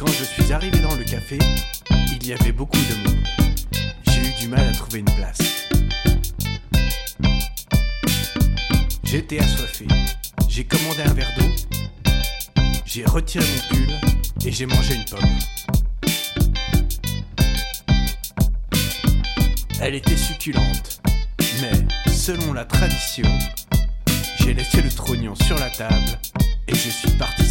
Quand je suis arrivé dans le café, il y avait beaucoup de monde. J'ai eu du mal à trouver une place. J'étais assoiffé. J'ai commandé un verre d'eau. J'ai retiré mon pull et j'ai mangé une pomme. Elle était succulente, mais selon la tradition, j'ai laissé le trognon sur la table et je suis parti.